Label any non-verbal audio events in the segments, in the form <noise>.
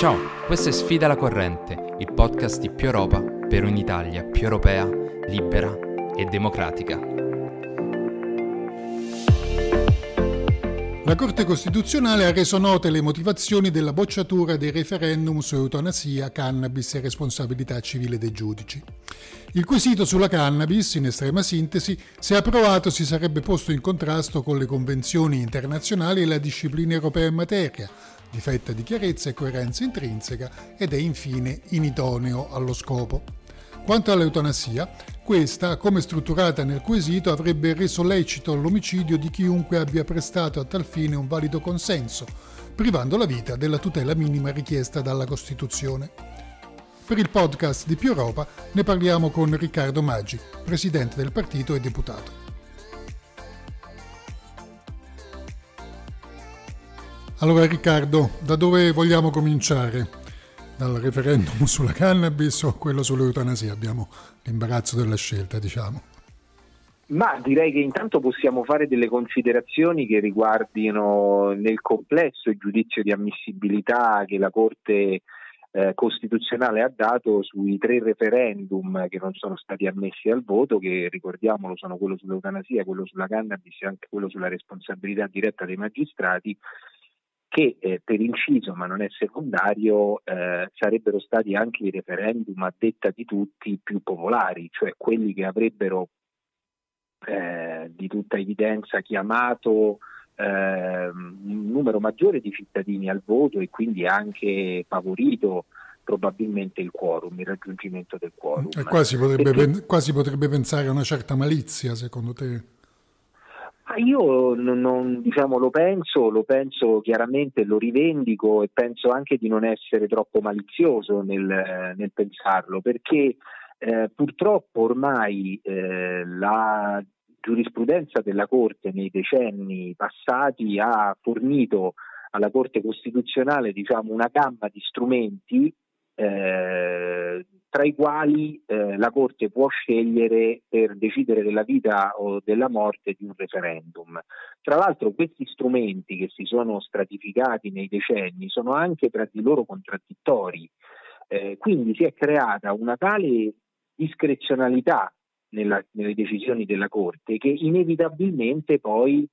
Ciao, questo è Sfida la corrente, il podcast di più Europa per un'Italia più europea, libera e democratica. La Corte Costituzionale ha reso note le motivazioni della bocciatura dei referendum su eutanasia, cannabis e responsabilità civile dei giudici. Il quesito sulla cannabis, in estrema sintesi, se approvato si sarebbe posto in contrasto con le convenzioni internazionali e la disciplina europea in materia, difetta di chiarezza e coerenza intrinseca ed è infine inidoneo allo scopo. Quanto all'eutanasia, questa, come strutturata nel quesito, avrebbe reso lecito l'omicidio di chiunque abbia prestato a tal fine un valido consenso, privando la vita della tutela minima richiesta dalla Costituzione. Per il podcast di Più Europa ne parliamo con Riccardo Maggi, presidente del partito e deputato. Allora Riccardo, da dove vogliamo cominciare? Dal referendum <laughs> sulla cannabis o quello sull'eutanasia? Abbiamo l'imbarazzo della scelta, diciamo. Ma direi che intanto possiamo fare delle considerazioni che riguardino nel complesso il giudizio di ammissibilità che la Corte eh, Costituzionale ha dato sui tre referendum che non sono stati ammessi al voto, che ricordiamolo sono quello sull'eutanasia, quello sulla cannabis e anche quello sulla responsabilità diretta dei magistrati che eh, per inciso, ma non è secondario, eh, sarebbero stati anche i referendum a detta di tutti più popolari, cioè quelli che avrebbero eh, di tutta evidenza chiamato ehm, un numero maggiore di cittadini al voto e quindi anche favorito probabilmente il quorum, il raggiungimento del quorum. E quasi potrebbe, Perché... quasi potrebbe pensare a una certa malizia, secondo te? Io non, diciamo, lo penso, lo penso chiaramente, lo rivendico e penso anche di non essere troppo malizioso nel, nel pensarlo, perché eh, purtroppo ormai eh, la giurisprudenza della Corte nei decenni passati ha fornito alla Corte Costituzionale diciamo, una gamma di strumenti eh, tra i quali eh, la Corte può scegliere per decidere della vita o della morte di un referendum. Tra l'altro questi strumenti che si sono stratificati nei decenni sono anche tra di loro contraddittori, eh, quindi si è creata una tale discrezionalità nella, nelle decisioni della Corte che inevitabilmente poi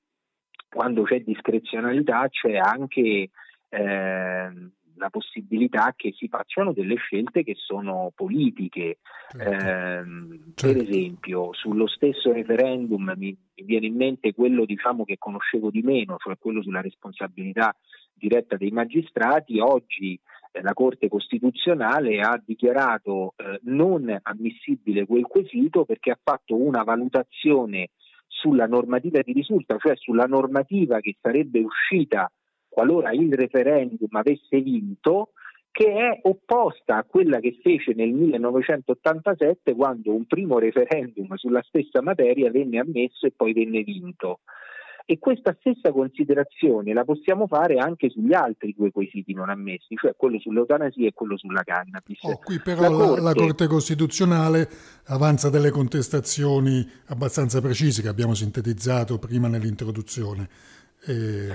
quando c'è discrezionalità c'è anche eh, la possibilità che si facciano delle scelte che sono politiche. Certo. Eh, certo. Per esempio, sullo stesso referendum mi, mi viene in mente quello diciamo, che conoscevo di meno, cioè quello sulla responsabilità diretta dei magistrati. Oggi eh, la Corte Costituzionale ha dichiarato eh, non ammissibile quel quesito perché ha fatto una valutazione sulla normativa di risulta, cioè sulla normativa che sarebbe uscita qualora il referendum avesse vinto, che è opposta a quella che fece nel 1987 quando un primo referendum sulla stessa materia venne ammesso e poi venne vinto. E questa stessa considerazione la possiamo fare anche sugli altri due quesiti non ammessi, cioè quello sull'eutanasia e quello sulla cannabis. Oh, qui però la Corte... la Corte Costituzionale avanza delle contestazioni abbastanza precise che abbiamo sintetizzato prima nell'introduzione. E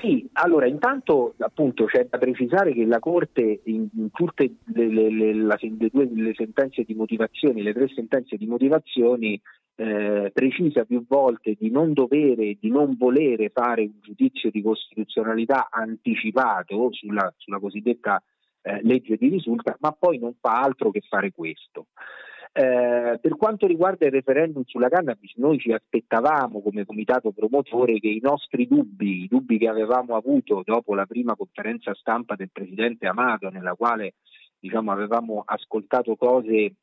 sì, allora intanto appunto c'è da precisare che la Corte in, in tutte le, le, le, la, le, due le sentenze di motivazioni, le tre sentenze di motivazioni eh, precisa più volte di non dovere, di non volere fare un giudizio di costituzionalità anticipato sulla, sulla cosiddetta eh, legge di risulta, ma poi non fa altro che fare questo. Eh, per quanto riguarda il referendum sulla cannabis, noi ci aspettavamo come comitato promotore che i nostri dubbi, i dubbi che avevamo avuto dopo la prima conferenza stampa del presidente Amato, nella quale diciamo, avevamo ascoltato cose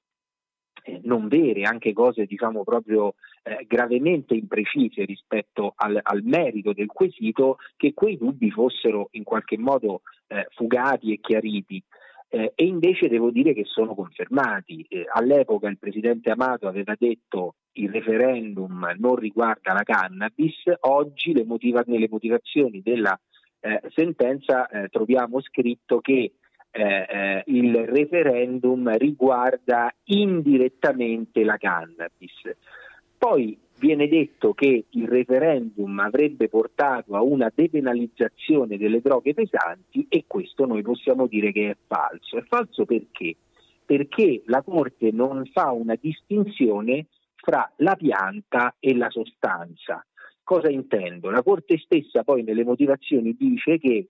eh, non vere, anche cose diciamo proprio eh, gravemente imprecise rispetto al, al, merito del quesito, che quei dubbi fossero in qualche modo eh, fugati e chiariti eh, e invece devo dire che sono confermati. Eh, all'epoca il presidente Amato aveva detto il referendum non riguarda la cannabis, oggi motiva- nelle motivazioni della eh, sentenza eh, troviamo scritto che eh, eh, il referendum riguarda indirettamente la cannabis. Poi viene detto che il referendum avrebbe portato a una depenalizzazione delle droghe pesanti e questo noi possiamo dire che è falso. È falso perché? Perché la Corte non fa una distinzione fra la pianta e la sostanza. Cosa intendo? La Corte stessa poi nelle motivazioni dice che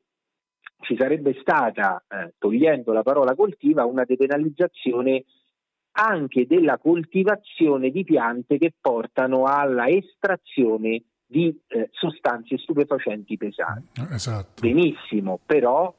ci sarebbe stata, eh, togliendo la parola coltiva, una depenalizzazione anche della coltivazione di piante che portano alla estrazione di eh, sostanze stupefacenti pesanti. Eh, esatto. Benissimo, però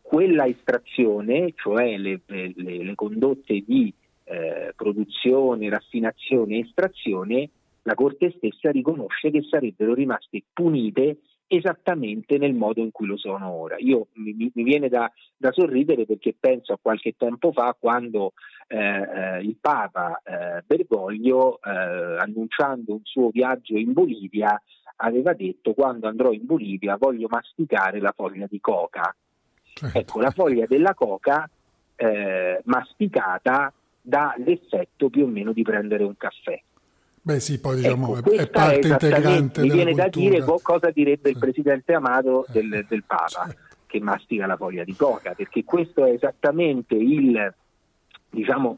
quella estrazione, cioè le, le, le condotte di eh, produzione, raffinazione e estrazione, la Corte stessa riconosce che sarebbero rimaste punite esattamente nel modo in cui lo sono ora. Io, mi, mi viene da, da, sorridere perché penso a qualche tempo fa quando eh, eh, il Papa eh, Bergoglio, eh, annunciando un suo viaggio in Bolivia, aveva detto quando andrò in Bolivia voglio masticare la foglia di coca. Certo. Ecco, la foglia della coca eh, masticata dà l'effetto più o meno di prendere un caffè. Beh sì, poi diciamo ecco, è parte integrante Mi viene cultura. da dire cosa direbbe il presidente Amato del, del Papa, che mastica la foglia di coca, perché questo è esattamente il, diciamo,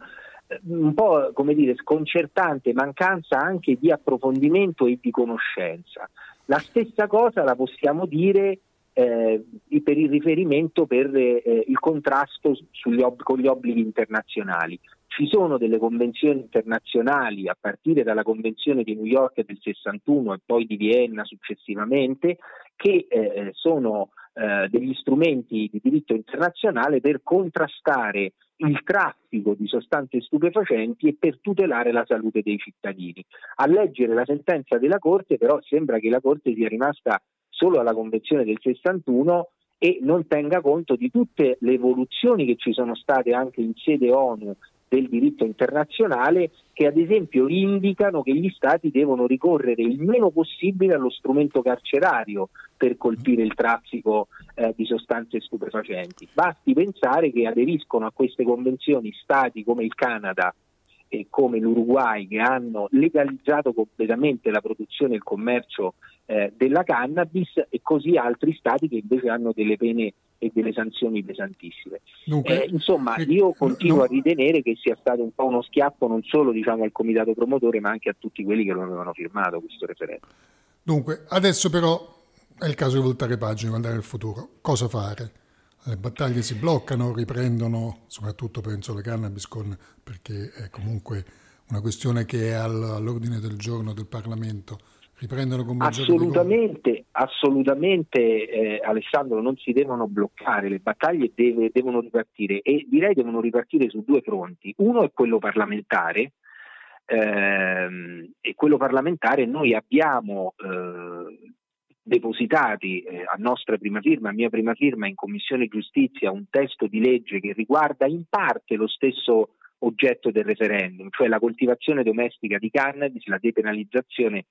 un po' come dire sconcertante mancanza anche di approfondimento e di conoscenza. La stessa cosa la possiamo dire eh, per il riferimento per eh, il contrasto ob- con gli obblighi internazionali. Ci sono delle convenzioni internazionali, a partire dalla Convenzione di New York del 61 e poi di Vienna successivamente, che eh, sono eh, degli strumenti di diritto internazionale per contrastare il traffico di sostanze stupefacenti e per tutelare la salute dei cittadini. A leggere la sentenza della Corte però sembra che la Corte sia rimasta solo alla Convenzione del 61 e non tenga conto di tutte le evoluzioni che ci sono state anche in sede ONU del diritto internazionale che ad esempio indicano che gli stati devono ricorrere il meno possibile allo strumento carcerario per colpire il traffico eh, di sostanze stupefacenti. Basti pensare che aderiscono a queste convenzioni stati come il Canada e come l'Uruguay che hanno legalizzato completamente la produzione e il commercio eh, della cannabis e così altri stati che invece hanno delle pene e delle sanzioni pesantissime. Dunque, eh, insomma, io continuo a ritenere che sia stato un po' uno schiaffo non solo diciamo, al comitato promotore, ma anche a tutti quelli che lo avevano firmato questo referendum. Dunque, adesso però è il caso di voltare pagina, guardare al futuro. Cosa fare? Le battaglie si bloccano, riprendono, soprattutto penso alle cannabis, con, perché è comunque una questione che è all'ordine del giorno del Parlamento riprendono con Assolutamente, assolutamente eh, Alessandro, non si devono bloccare, le battaglie deve, devono ripartire e direi devono ripartire su due fronti. Uno è quello parlamentare ehm, e quello parlamentare noi abbiamo eh, depositati eh, a nostra prima firma, a mia prima firma in Commissione Giustizia un testo di legge che riguarda in parte lo stesso oggetto del referendum, cioè la coltivazione domestica di cannabis, la depenalizzazione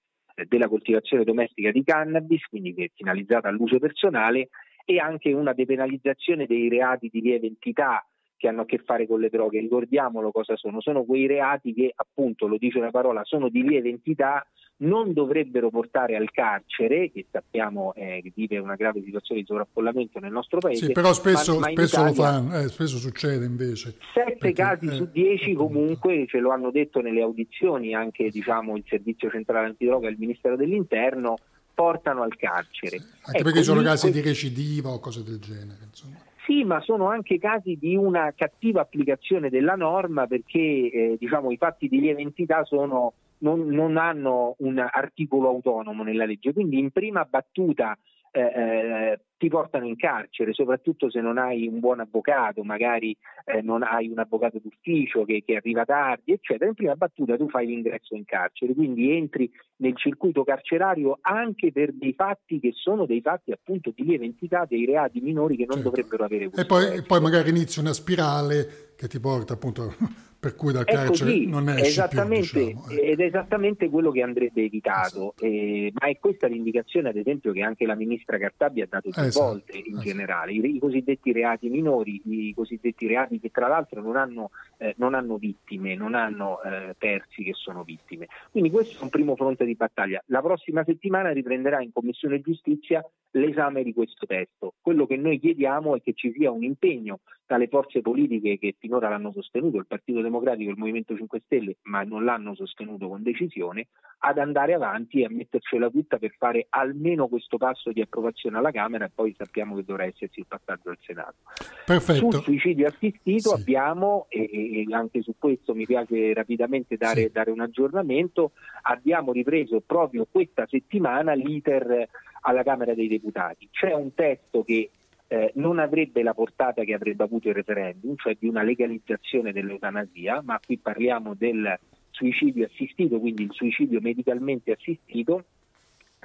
della coltivazione domestica di cannabis, quindi che è finalizzata all'uso personale, e anche una depenalizzazione dei reati di lieve entità che hanno a che fare con le droghe. Ricordiamolo cosa sono, sono quei reati che appunto, lo dice la parola, sono di lieve entità, non dovrebbero portare al carcere, che sappiamo eh, vive una grave situazione di sovraffollamento nel nostro paese. Sì, però spesso, ma, ma spesso Italia, lo fanno, eh, spesso succede invece. Sette perché, casi eh, su dieci comunque ce lo hanno detto nelle audizioni anche diciamo, il Servizio Centrale Antidroga e il Ministero dell'Interno portano al carcere. Sì, anche ecco, perché sono casi di recidiva o cose del genere. Insomma. Sì, ma sono anche casi di una cattiva applicazione della norma perché eh, diciamo, i fatti di lieve entità sono, non, non, hanno un articolo autonomo nella legge, quindi in prima battuta eh, eh, ti portano in carcere, soprattutto se non hai un buon avvocato, magari eh, non hai un avvocato d'ufficio che, che, arriva tardi, eccetera. In prima battuta tu fai l'ingresso in carcere, quindi entri nel circuito carcerario anche per dei fatti che sono dei fatti appunto di lieve entità, dei reati minori che non certo. dovrebbero avere questo. E poi, e poi magari inizia una spirale che ti porta appunto per cui dal carcere così, non esce esattamente, più, diciamo. Eh. Ed è esattamente quello che andrebbe evitato. Esatto. Eh, ma è questa l'indicazione, ad esempio, che anche la ministra Cartabia ha dato più esatto. volte in esatto. generale. I, I, cosiddetti reati minori, i cosiddetti reati che tra l'altro non hanno, eh, non hanno vittime, non hanno eh, terzi che sono vittime. Quindi questo è un primo fronte di battaglia. La prossima settimana riprenderà in Commissione Giustizia l'esame di questo testo. Quello che noi chiediamo è che ci sia un impegno dalle forze politiche che finora l'hanno sostenuto, il Partito Democratico e il Movimento 5 Stelle, ma non l'hanno sostenuto con decisione, ad andare avanti e a mettercela tutta per fare almeno questo passo di approvazione alla Camera e poi sappiamo che dovrà esserci il passaggio al Senato. Perfetto. Sul suicidio assistito sì. abbiamo, e, anche su questo mi piace rapidamente dare, sì. dare un aggiornamento, abbiamo ripreso proprio questa settimana l'iter alla Camera dei Deputati. C'è un testo che eh, non avrebbe la portata che avrebbe avuto il referendum, cioè di una legalizzazione dell'eutanasia, ma qui parliamo del suicidio assistito, quindi il suicidio medicalmente assistito.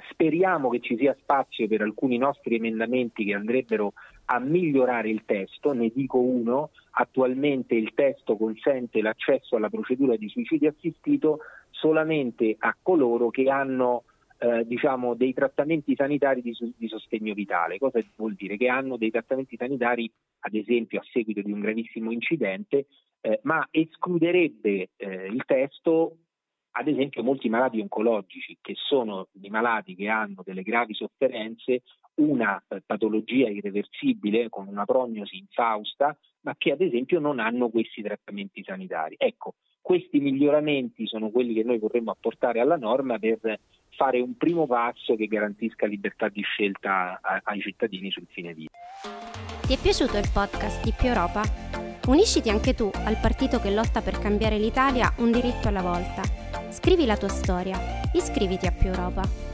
Speriamo che ci sia spazio per alcuni nostri emendamenti che andrebbero a migliorare il testo, ne dico uno, attualmente il testo consente l'accesso alla procedura di suicidio assistito solamente a coloro che hanno eh, diciamo, dei trattamenti sanitari di, di, sostegno vitale. Cosa vuol dire? Che hanno dei trattamenti sanitari, ad esempio a seguito di un gravissimo incidente, eh, ma escluderebbe eh, il testo ad esempio molti malati oncologici che sono dei malati che hanno delle gravi sofferenze, una eh, patologia irreversibile con una prognosi infausta, ma che ad esempio non hanno questi trattamenti sanitari. Ecco, questi miglioramenti sono quelli che noi vorremmo apportare alla norma per fare un primo passo che garantisca libertà di scelta ai cittadini sul fine vita. Ti è piaciuto il podcast di Più Europa? Unisciti anche tu al partito che lotta per cambiare l'Italia un diritto alla volta. Scrivi la tua storia, iscriviti a Più Europa.